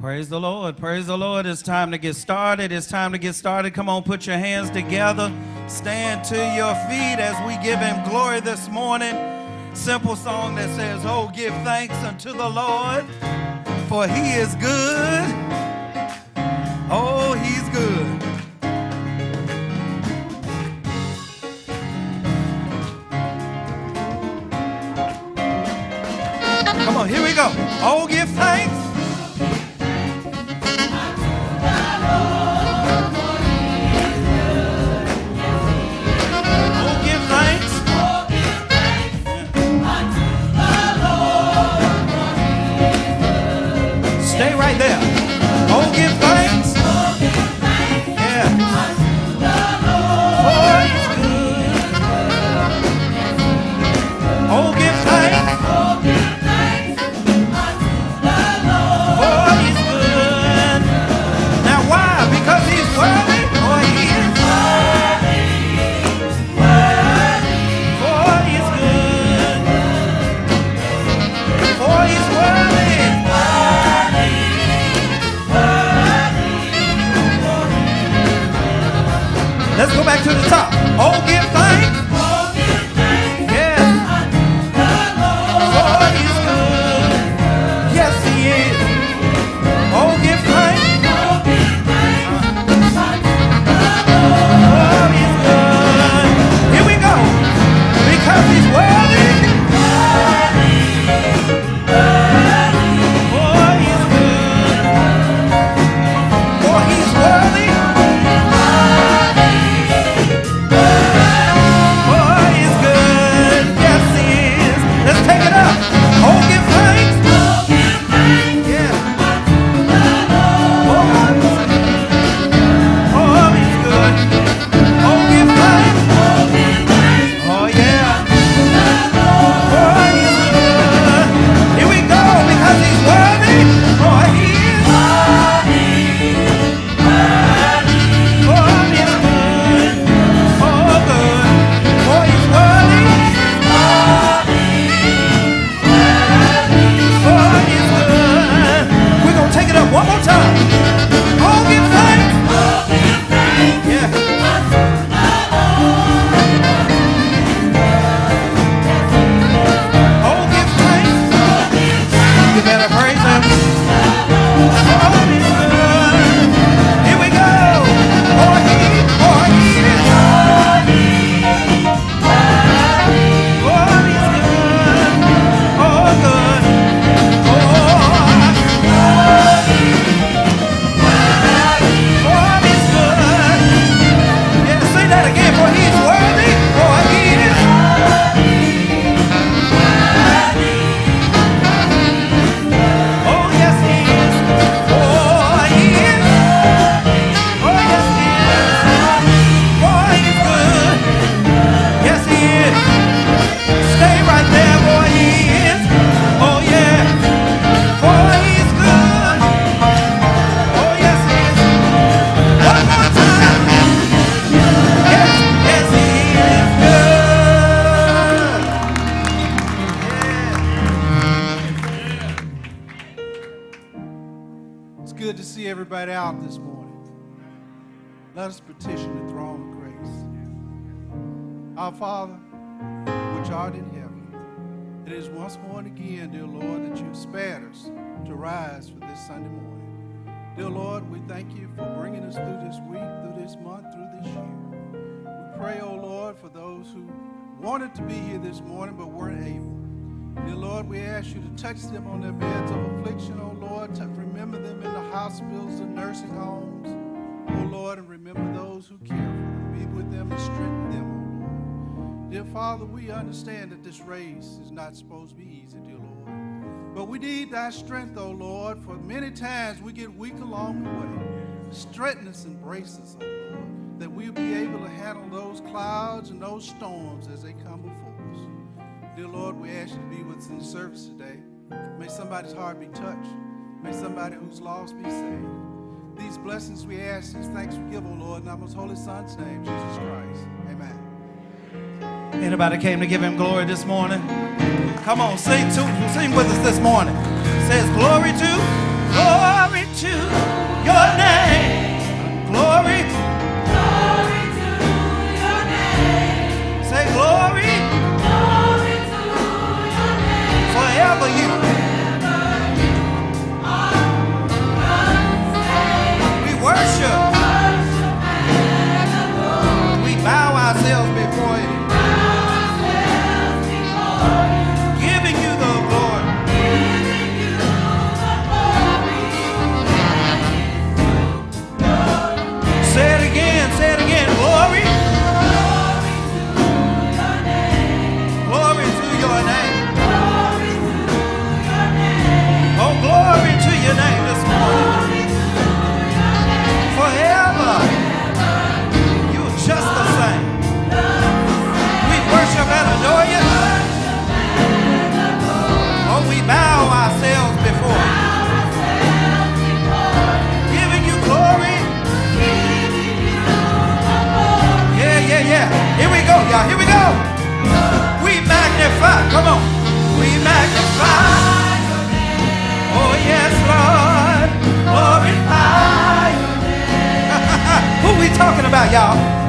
Praise the Lord. Praise the Lord. It's time to get started. It's time to get started. Come on, put your hands together. Stand to your feet as we give him glory this morning. Simple song that says, Oh, give thanks unto the Lord, for he is good. Oh, he's good. Come on, here we go. Oh, give thanks. Let us petition the throne of grace. Our Father, which art in heaven, it is once more and again, dear Lord, that you spared us to rise for this Sunday morning. Dear Lord, we thank you for bringing us through this week, through this month, through this year. We pray, oh Lord, for those who wanted to be here this morning but weren't able. Dear Lord, we ask you to touch them on their beds of affliction, oh Lord, to remember them in the hospitals and nursing homes, oh Lord, those who care for them. Be with them and strengthen them, oh Lord. Dear Father, we understand that this race is not supposed to be easy, dear Lord. But we need thy strength, oh Lord, for many times we get weak along the way. Strengthen us and brace us, oh Lord, that we'll be able to handle those clouds and those storms as they come before us. Dear Lord, we ask you to be with us in the service today. May somebody's heart be touched. May somebody who's lost be saved. These blessings we ask, these thanks we give, O Lord, in our most holy Son's name, Jesus Christ. Amen. Anybody came to give him glory this morning? Come on, sing to sing with us this morning. It says glory to Glory to your name. Glory. Glory to your name. Say glory. Glory to your name. Forever you. Y'all?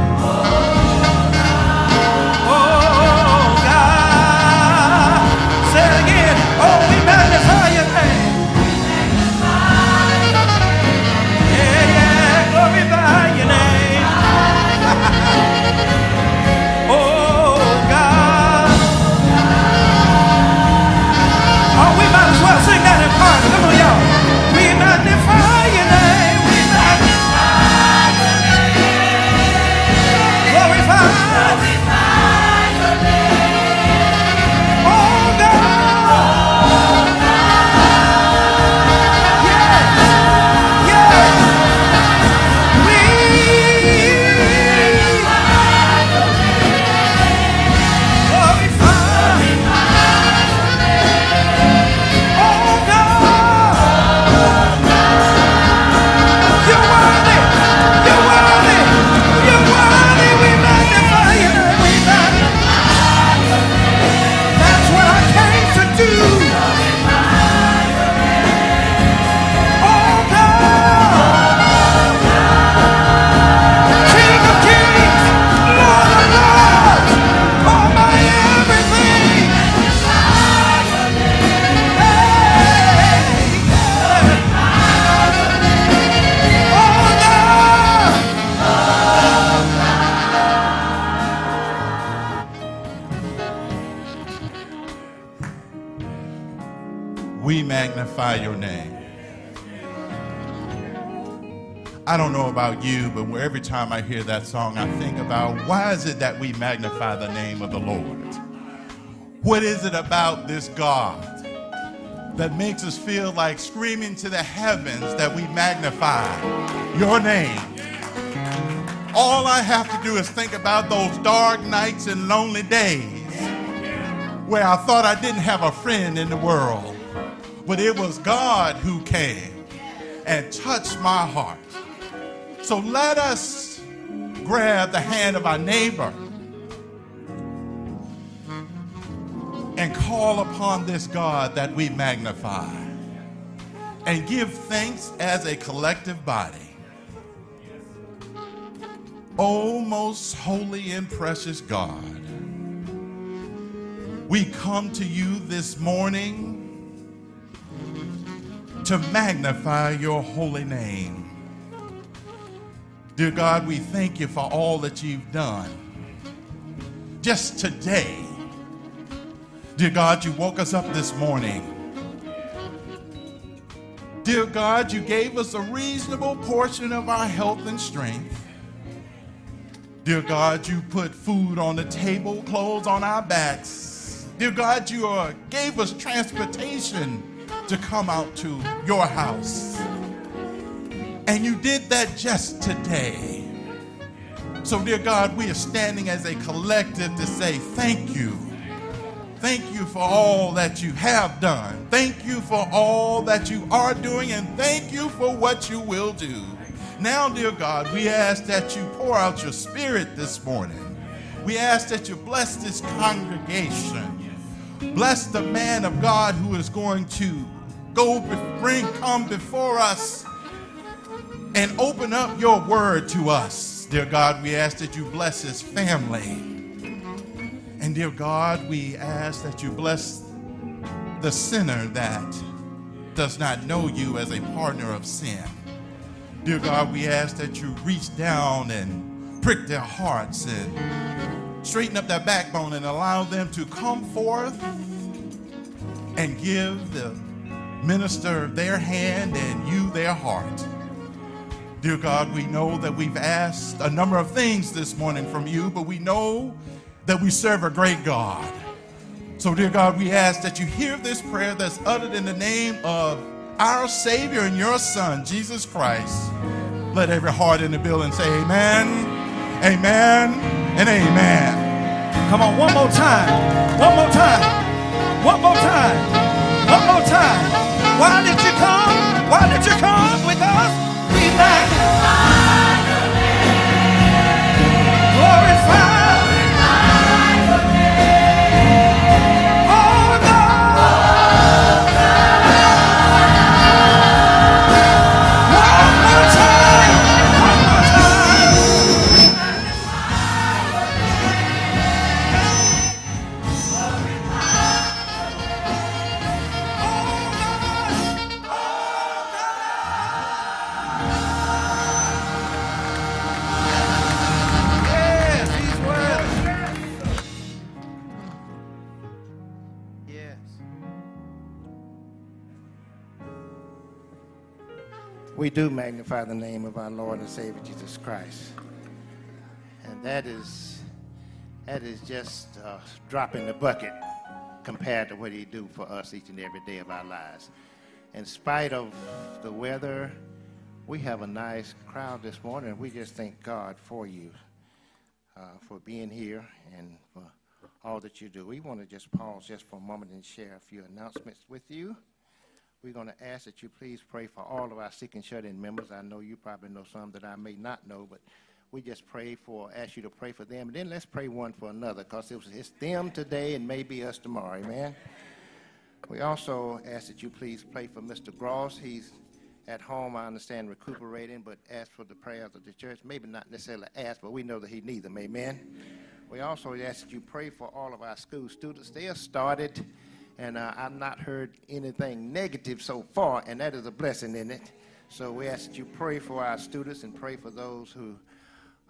Time I hear that song, I think about why is it that we magnify the name of the Lord? What is it about this God that makes us feel like screaming to the heavens that we magnify your name? All I have to do is think about those dark nights and lonely days where I thought I didn't have a friend in the world, but it was God who came and touched my heart. So let us grab the hand of our neighbor and call upon this God that we magnify and give thanks as a collective body. O most holy and precious God, we come to you this morning to magnify your holy name. Dear God, we thank you for all that you've done. Just today, dear God, you woke us up this morning. Dear God, you gave us a reasonable portion of our health and strength. Dear God, you put food on the table, clothes on our backs. Dear God, you uh, gave us transportation to come out to your house. And you did that just today. So, dear God, we are standing as a collective to say thank you. Thank you for all that you have done. Thank you for all that you are doing, and thank you for what you will do. Now, dear God, we ask that you pour out your spirit this morning. We ask that you bless this congregation. Bless the man of God who is going to go bring come before us and open up your word to us. Dear God, we ask that you bless his family. And dear God, we ask that you bless the sinner that does not know you as a partner of sin. Dear God, we ask that you reach down and prick their hearts and straighten up their backbone and allow them to come forth and give the minister their hand and you their heart. Dear God, we know that we've asked a number of things this morning from you, but we know that we serve a great God. So, dear God, we ask that you hear this prayer that's uttered in the name of our Savior and your Son, Jesus Christ. Let every heart in the building say amen, amen, and amen. Come on, one more time. One more time. One more time. One more time. Why did you come? Why did you come? with we magnify magnify the name of our Lord and Savior Jesus Christ. And that is that is just a drop in the bucket compared to what he do for us each and every day of our lives. In spite of the weather, we have a nice crowd this morning. We just thank God for you, uh, for being here and for all that you do. We want to just pause just for a moment and share a few announcements with you. We're going to ask that you please pray for all of our sick and shut-in members. I know you probably know some that I may not know, but we just pray for, ask you to pray for them. And then let's pray one for another because it was, it's them today and maybe us tomorrow. Amen. We also ask that you please pray for Mr. Gross. He's at home, I understand, recuperating, but ask for the prayers of the church. Maybe not necessarily ask, but we know that he needs them. Amen. We also ask that you pray for all of our school students. They are started, and uh, I've not heard anything negative so far, and that is a blessing in it. So we ask that you pray for our students and pray for those who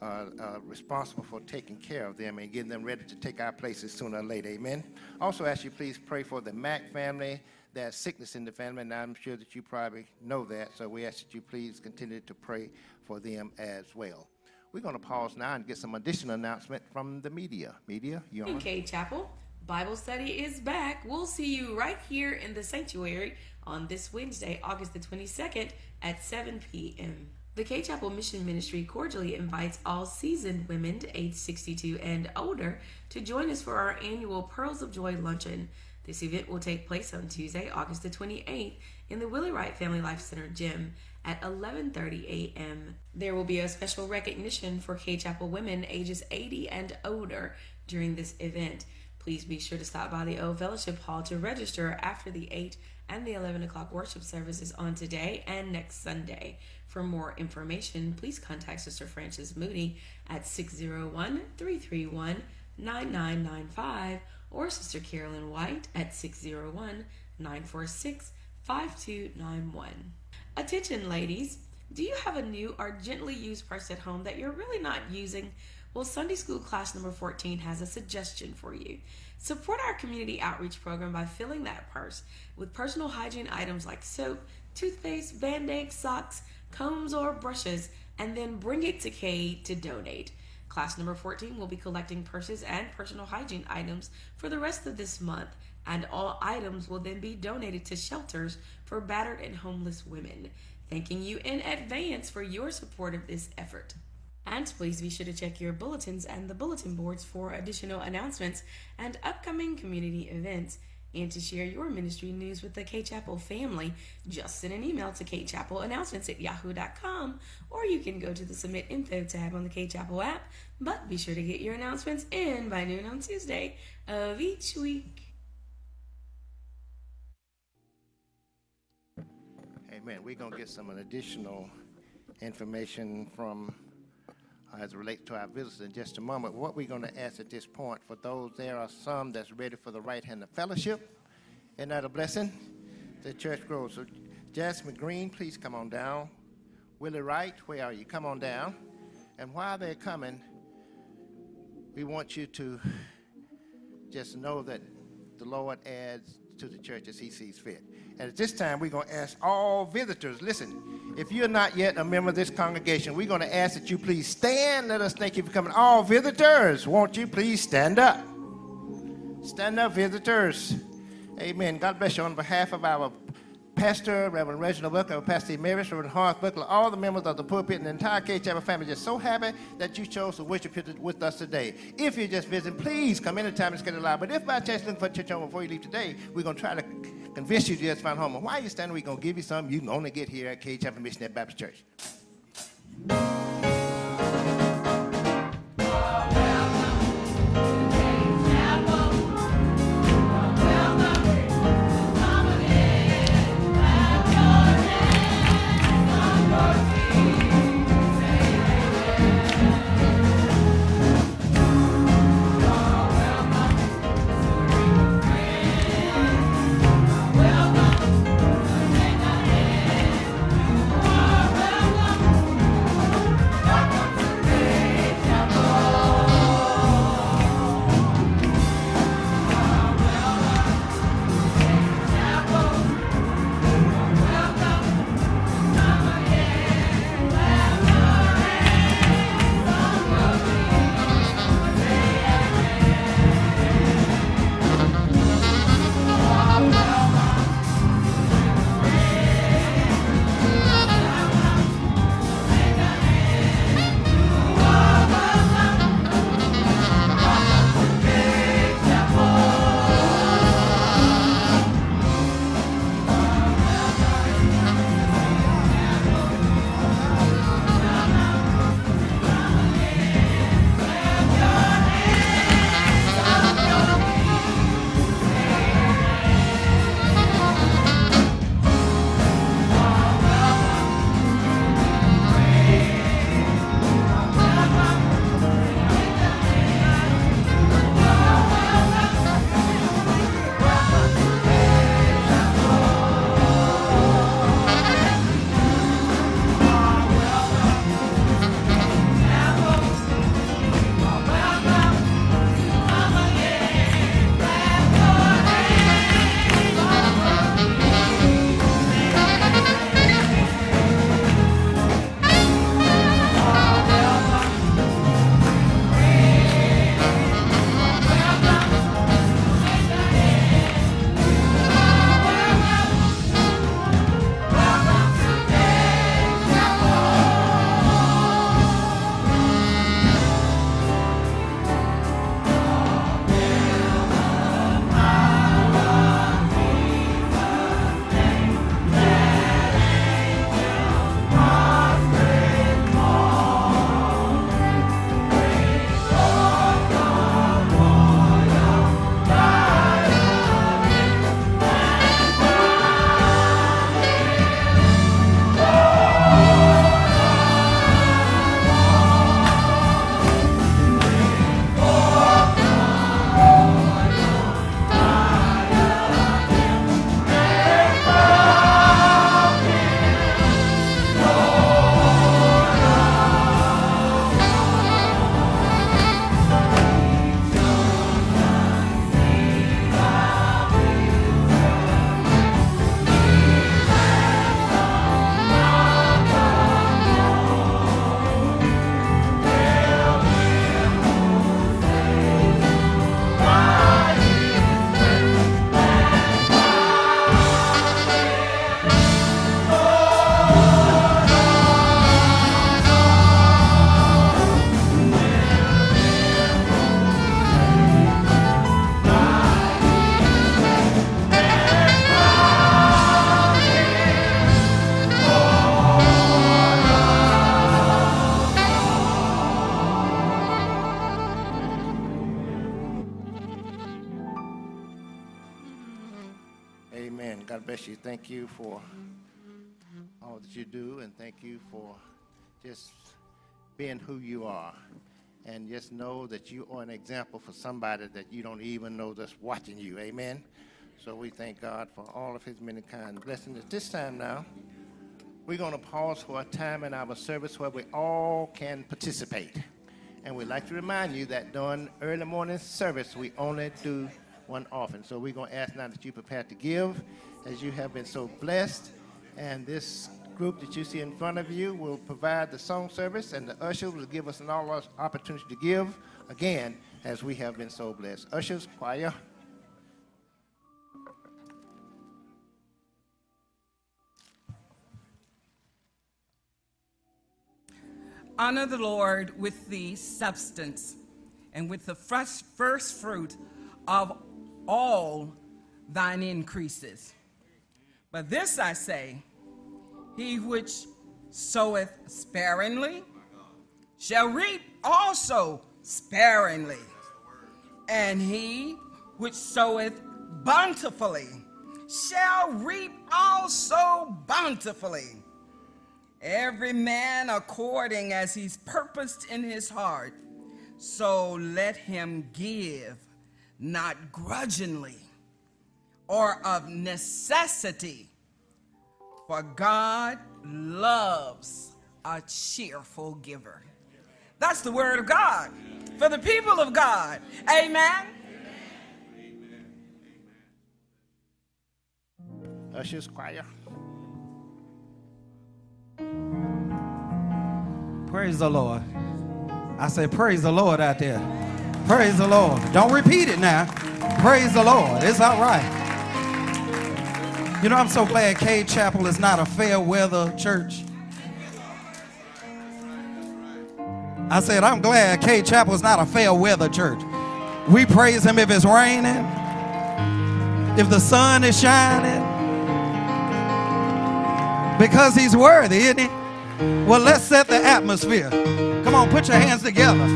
are uh, responsible for taking care of them and getting them ready to take our places sooner or later. Amen. Also, ask you please pray for the Mack family. There's sickness in the family, and I'm sure that you probably know that. So we ask that you please continue to pray for them as well. We're going to pause now and get some additional announcement from the media. Media, you on? Okay, Chapel. Bible study is back. We'll see you right here in the sanctuary on this Wednesday, August the 22nd at 7 p.m. The Cade Chapel Mission Ministry cordially invites all seasoned women age 62 and older to join us for our annual Pearls of Joy luncheon. This event will take place on Tuesday, August the 28th in the Willie Wright Family Life Center gym at 11:30 a.m. There will be a special recognition for Cade Chapel women ages 80 and older during this event. Please be sure to stop by the Old Fellowship Hall to register after the 8 and the 11 o'clock worship services on today and next Sunday. For more information, please contact Sister Frances Moody at 601 331 9995 or Sister Carolyn White at 601 946 5291. Attention, ladies. Do you have a new or gently used purse at home that you're really not using? Well, Sunday School class number 14 has a suggestion for you. Support our community outreach program by filling that purse with personal hygiene items like soap, toothpaste, band aids, socks, combs, or brushes, and then bring it to Cade to donate. Class number 14 will be collecting purses and personal hygiene items for the rest of this month, and all items will then be donated to shelters for battered and homeless women. Thanking you in advance for your support of this effort. And please be sure to check your bulletins and the bulletin boards for additional announcements and upcoming community events. And to share your ministry news with the Cade Chapel family, just send an email to kchapelannouncements at yahoo.com or you can go to the Submit Info tab on the Cade Chapel app. But be sure to get your announcements in by noon on Tuesday of each week. Amen. We're going to get some additional information from, as it relates to our visitors in just a moment. What we're going to ask at this point, for those, there are some that's ready for the right hand of fellowship. Isn't that a blessing? The church grows. So, Jasmine Green, please come on down. Willie Wright, where are you? Come on down. And while they're coming, we want you to just know that the Lord adds to the church as he sees fit. And at this time, we're going to ask all visitors listen, if you're not yet a member of this congregation, we're going to ask that you please stand. Let us thank you for coming. All visitors, won't you please stand up? Stand up, visitors. Amen. God bless you on behalf of our Pastor, Reverend Reginald Buckley, Pastor Maris, Reverend Horace Buckley, all the members of the pulpit and the entire Cade Chapel family, just so happy that you chose to worship with us today. If you're just visiting, please come anytime and schedule live. But if by chance you're looking for a church home before you leave today, we're going to try to convince you to just find home. And while you're standing, we're going to give you something you can only get here at Cade Chapel Missionary Baptist Church. Amen. God bless you. Thank you for all that you do, and thank you for just being who you are. And just know that you are an example for somebody that you don't even know that's watching you. Amen. So we thank God for all of his many kind blessings. At this time now, we're going to pause for a time in our service where we all can participate. And we'd like to remind you that during early morning service, we only do one offering. So we're going to ask now that you prepare to give as you have been so blessed. And this group that you see in front of you will provide the song service, and the ushers will give us an all opportunity to give again as we have been so blessed. Ushers, choir. Honor the Lord with the substance and with the first, first fruit of all thine increases. But this I say he which soweth sparingly shall reap also sparingly, and he which soweth bountifully shall reap also bountifully. Every man according as he's purposed in his heart, so let him give, not grudgingly or of necessity, for God loves a cheerful giver. That's the word of God for the people of God. Amen. Ushers, choir. Praise the Lord. I say, Praise the Lord out there. Praise the Lord. Don't repeat it now. Praise the Lord. It's all right. You know, I'm so glad Cade Chapel is not a fair weather church. I said, I'm glad Cade Chapel is not a fair weather church. We praise Him if it's raining, if the sun is shining, because He's worthy, isn't He? Well, let's set the atmosphere. Come on, put your hands together.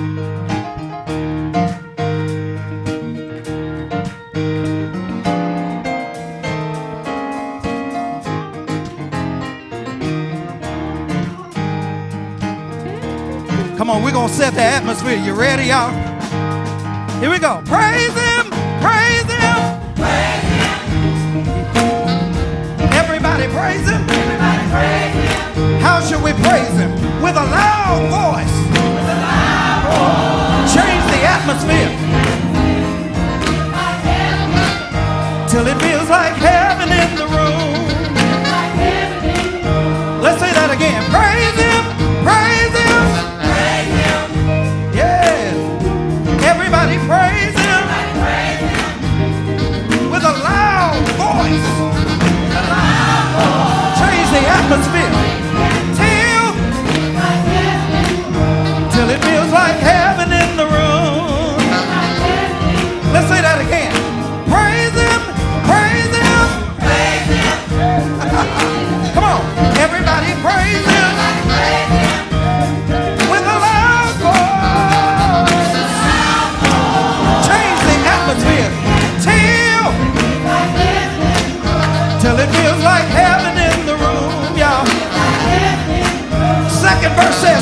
Come on, we're going to set the atmosphere. You ready, y'all? Here we go. Praise Him! Praise Him! Praise Him! Everybody praise Him! Everybody praise Him! How should we praise Him? With a loud voice. With a loud voice. Change the atmosphere. Till it feels like heaven in the room. Let's say that again. Praise Him! Praise Him! It feels like heaven in the room, y'all. Second verse says,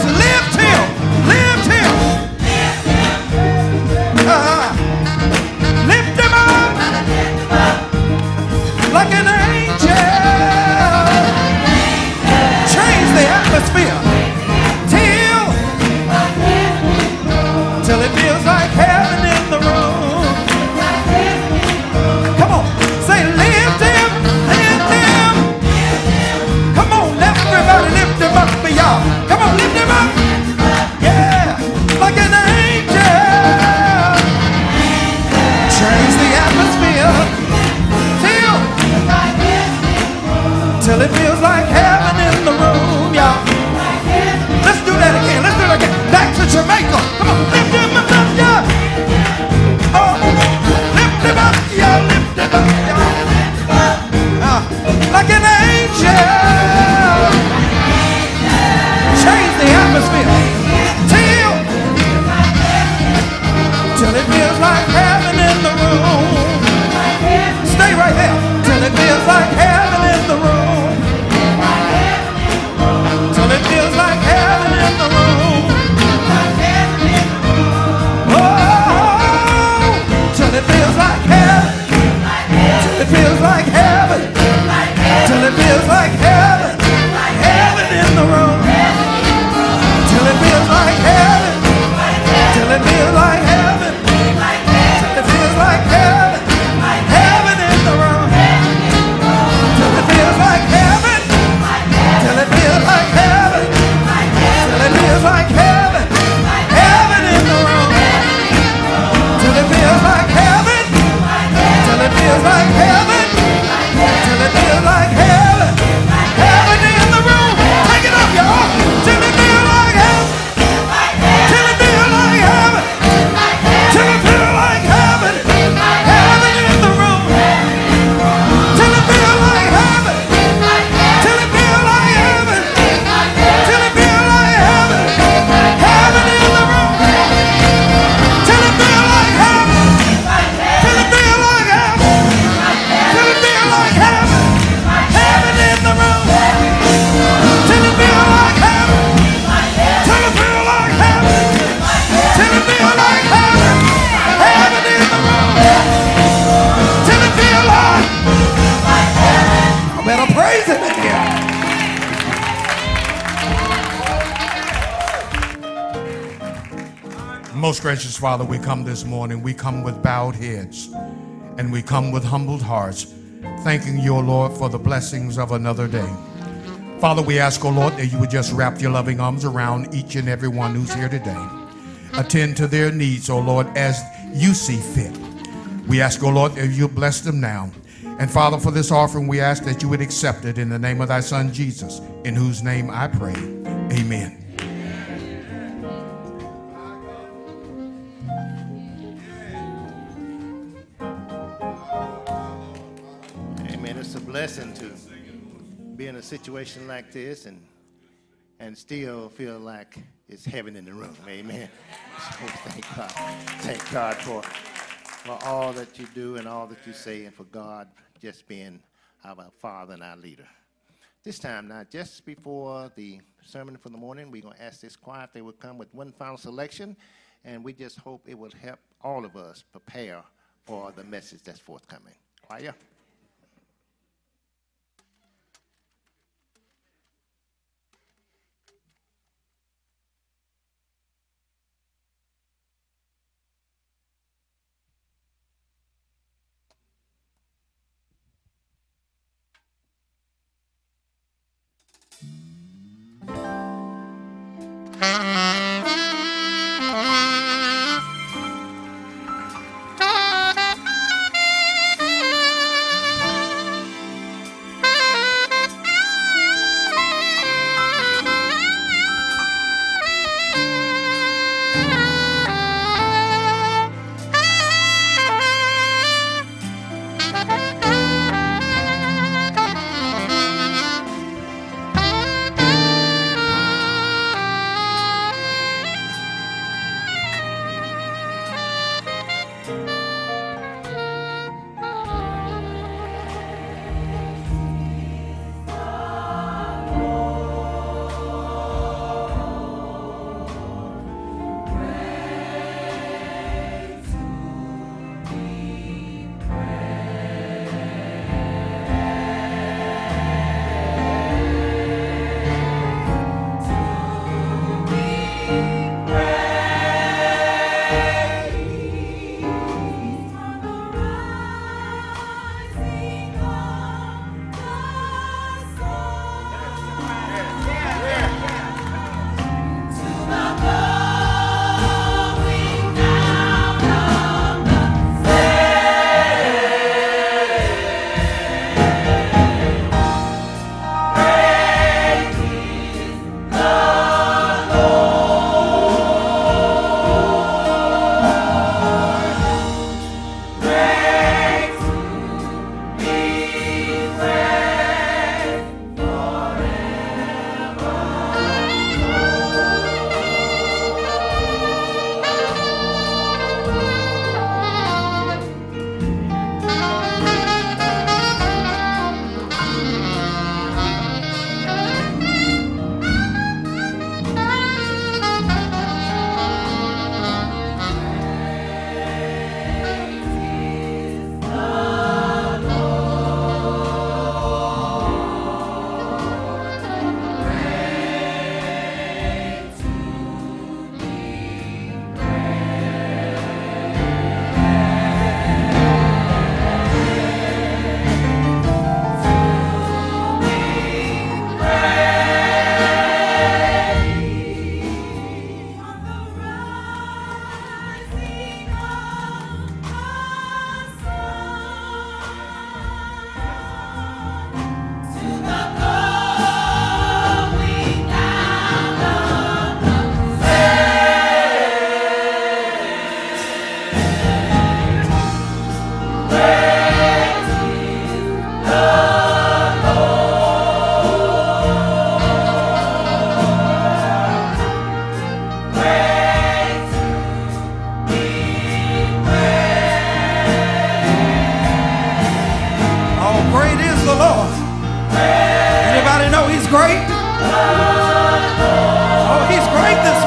Most gracious Father, we come this morning. We come with bowed heads and we come with humbled hearts, thanking you, O Lord, for the blessings of another day. Father, we ask, O Lord, that you would just wrap your loving arms around each and every one who's here today. Attend to their needs, O Lord, as you see fit. We ask, O Lord, that you bless them now. And Father, for this offering, we ask that you would accept it in the name of thy Son Jesus, in whose name I pray. Amen. Situation like this and and still feel like it's heaven in the room. Amen. So thank God. Thank God for, for all that you do and all that you say and for God just being our Father and our leader. This time now, just before the sermon for the morning, we're going to ask this choir if they would come with one final selection, and we just hope it will help all of us prepare for the message that's forthcoming. Choir. Oh, he's great this